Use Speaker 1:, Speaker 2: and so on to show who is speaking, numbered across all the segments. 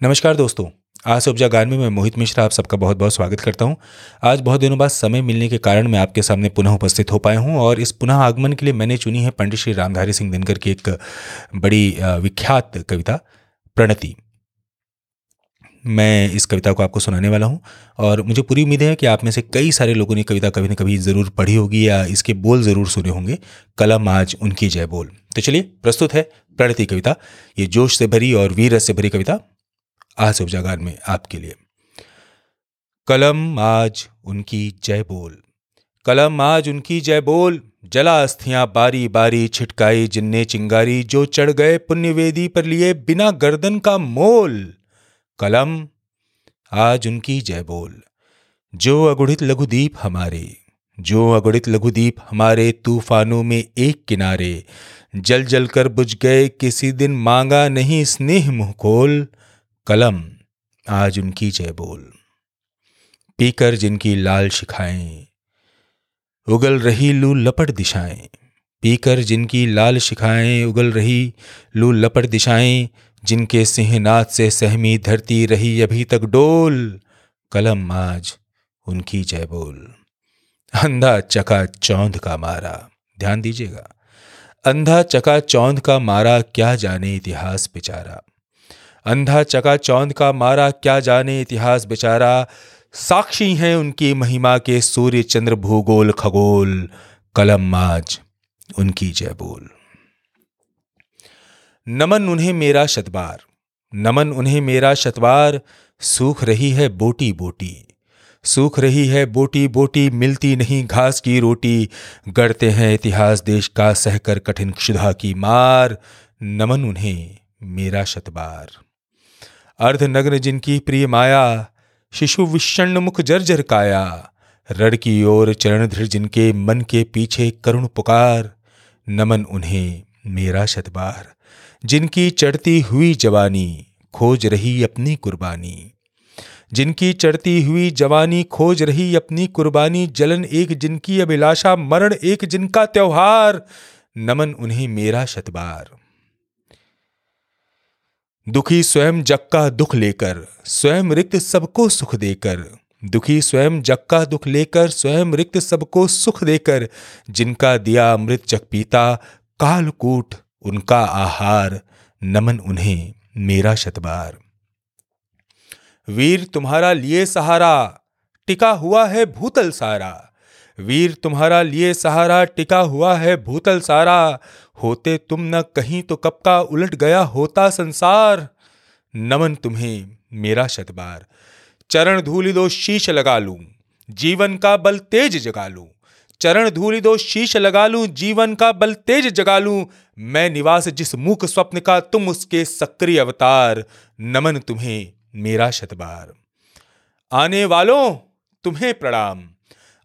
Speaker 1: नमस्कार दोस्तों, आज से उपजा गान में मैं मोहित मिश्रा आप सबका बहुत बहुत स्वागत करता हूँ। आज बहुत दिनों बाद समय मिलने के कारण मैं आपके सामने पुनः उपस्थित हो पाया हूँ और इस पुनः आगमन के लिए मैंने चुनी है पंडित श्री रामधारी सिंह दिनकर की एक बड़ी विख्यात कविता, प्रणति। मैं इस कविता को आपको सुनाने वाला हूँ और मुझे पूरी उम्मीद है कि आप में से कई सारे लोगों ने कविता कभी ना कभी ज़रूर पढ़ी होगी या इसके बोल ज़रूर सुने होंगे। कलम आज उनकी जय बोल। तो चलिए, प्रस्तुत है प्रणति कविता। ये जोश से भरी और वीर से भरी कविता। आज उपजा में आपके लिए। कलम आज उनकी जय बोल। कलम आज उनकी जय बोल। जला अस्थियाँ बारी बारी छिटकाई, जिन्ने चिंगारी जो चढ़ गए पुण्यवेदी पर लिए बिना गर्दन का मोल। कलम आज उनकी जय बोल। जो अगुड़ित लघुदीप हमारे, जो अगुणित लघुदीप हमारे तूफानों में एक किनारे, जल जल कर बुझ गए किसी दिन मांगा नहीं स्नेह मुँह खोल कलम, आज उनकी जय बोल। पीकर जिनकी लाल शिखाएँ, उगल रही लू लपट दिशाएँ। पीकर जिनकी लाल शिखाएँ, उगल रही लू लपट दिशाएँ। जिनके सिंहनाथ से सहमी धरती रही अभी तक डोल। कलम, आज उनकी जय बोल। अंधा चका चौंध का मारा, ध्यान दीजिएगा। अंधा चका चौंध का मारा, क्या जाने इतिहास बेचारा। अंधा चका चौंध का मारा, क्या जाने इतिहास बेचारा? साक्षी हैं उनकी महिमा के सूर्य चंद्र भूगोल खगोल, कलम आज उनकी जय बोल। नमन उन्हें मेरा शतबार, नमन उन्हें मेरा शतबार, सूख रही है बोटी बोटी, सूख रही है बोटी बोटी, मिलती नहीं घास की रोटी, गढ़ते हैं इतिहास देश का सहकर कठिन क्षुधा की मार, नमन उन्हें मेरा शतबार। अर्धनग्न जिनकी प्रिय माया, शिशु विषण मुख जर्जर काया। रड़ की ओर चरण धृ जिनके मन के पीछे करुण पुकार, नमन उन्हें मेरा शतबार जिनकी चढ़ती हुई जवानी, खोज रही अपनी कुर्बानी। जिनकी चढ़ती हुई जवानी, खोज रही अपनी कुर्बानी, जलन एक जिनकी, अभिलाषा मरण एक जिनका त्योहार, नमन उन्हें मेरा शतबार दुखी स्वयं जग का दुख लेकर, स्वयं रिक्त सबको सुख देकर। दुखी स्वयं जग का दुख लेकर, स्वयं रिक्त सबको सुख देकर। जिनका दिया अमृत जग पीता, कालकूट उनका आहार, नमन उन्हें मेरा शतबार। वीर तुम्हारा लिए सहारा, टिका हुआ है भूतल सारा। वीर तुम्हारा लिए सहारा टिका हुआ है भूतल सारा। होते तुम न कहीं तो कब का उलट गया होता संसार। नमन तुम्हें, मेरा शतबार। चरण धूलि दो शीश लगा लूँ, जीवन का बल तेज जगा लूँ। चरण धूलि दो शीश लगा लूँ, जीवन का बल तेज जगा लूँ। मैं निवास जिस मुख स्वप्न का, तुम उसके सक्रिय अवतार। नमन तुम्हें, मेरा शतबार। आने वालों, तुम्हें प्रणाम।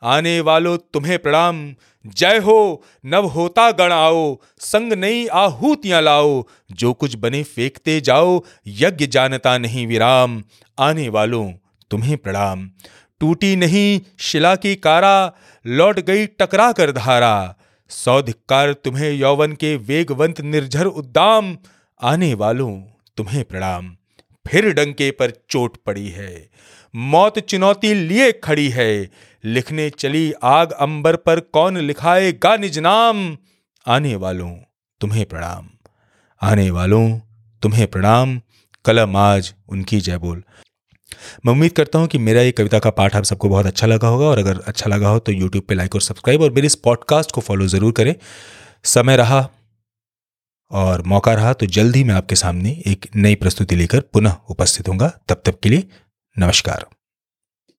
Speaker 1: आने वालों तुम्हें प्रणाम। जय हो, नव होता गण आओ, संग नई आहूतियाँ लाओ। जो कुछ बने फेंकते जाओ, यज्ञ जानता नहीं विराम। आने वालों, तुम्हें प्रणाम। टूटी नहीं शिला की कारा, लौट गई टकरा कर धारा। सौ धिक्कार तुम्हें यौवन के वेगवंत निर्झर उद्दाम। आने वालों, तुम्हें प्रणाम। फिर डंके पर चोट पड़ी है। मौत चुनौती लिए खड़ी है। लिखने चली आग अंबर पर कौन लिखाएगा निज नाम? आने वालों, तुम्हें प्रणाम। आने वालों, तुम्हें प्रणाम। कलम आज उनकी जय बोल। मैं उम्मीद करता हूँ कि मेरा ये कविता का पाठ आप सबको बहुत अच्छा लगा होगा, और अगर अच्छा लगा हो तो यूट्यूब पे लाइक और सब्सक्राइब और मेरे इस पॉडकास्ट को फॉलो ज़रूर करें। समय रहा, और मौका रहा तो जल्द ही मैं आपके सामने एक नई प्रस्तुति लेकर पुनः उपस्थित होंगे तब तक के लिए नमस्कार।